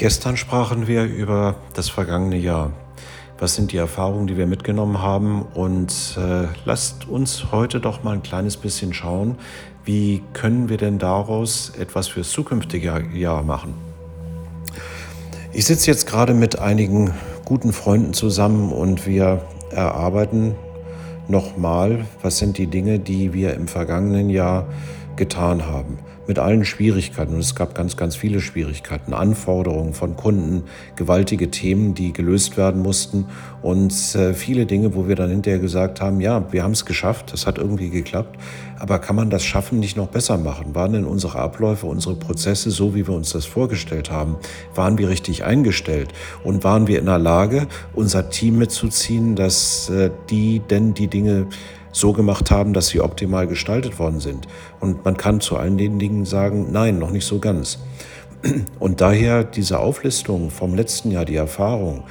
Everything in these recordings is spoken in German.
Gestern sprachen wir über das vergangene Jahr. Was sind die Erfahrungen, die wir mitgenommen haben? Und äh, lasst uns heute doch mal ein kleines bisschen schauen, wie können wir denn daraus etwas fürs zukünftige Jahr machen? Ich sitze jetzt gerade mit einigen guten Freunden zusammen und wir erarbeiten nochmal, was sind die Dinge, die wir im vergangenen Jahr getan haben mit allen Schwierigkeiten. Und es gab ganz, ganz viele Schwierigkeiten, Anforderungen von Kunden, gewaltige Themen, die gelöst werden mussten und äh, viele Dinge, wo wir dann hinterher gesagt haben, ja, wir haben es geschafft, das hat irgendwie geklappt, aber kann man das Schaffen nicht noch besser machen? Waren denn unsere Abläufe, unsere Prozesse so, wie wir uns das vorgestellt haben? Waren wir richtig eingestellt? Und waren wir in der Lage, unser Team mitzuziehen, dass äh, die denn die Dinge so gemacht haben, dass sie optimal gestaltet worden sind. Und man kann zu allen den Dingen sagen, nein, noch nicht so ganz. Und daher diese Auflistung vom letzten Jahr, die Erfahrung,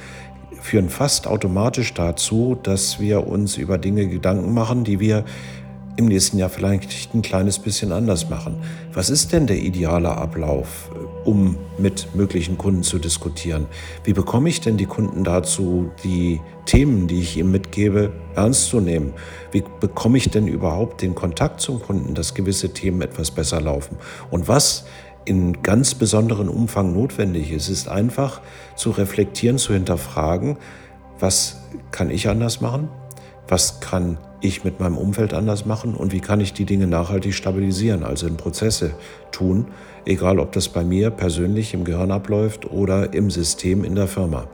führen fast automatisch dazu, dass wir uns über Dinge Gedanken machen, die wir im nächsten Jahr vielleicht ein kleines bisschen anders machen. Was ist denn der ideale Ablauf, um mit möglichen Kunden zu diskutieren? Wie bekomme ich denn die Kunden dazu, die Themen, die ich ihm mitgebe, ernst zu nehmen? Wie bekomme ich denn überhaupt den Kontakt zum Kunden, dass gewisse Themen etwas besser laufen? Und was in ganz besonderen Umfang notwendig ist, ist einfach zu reflektieren, zu hinterfragen, was kann ich anders machen? Was kann ich mit meinem Umfeld anders machen und wie kann ich die Dinge nachhaltig stabilisieren, also in Prozesse tun, egal ob das bei mir persönlich im Gehirn abläuft oder im System in der Firma.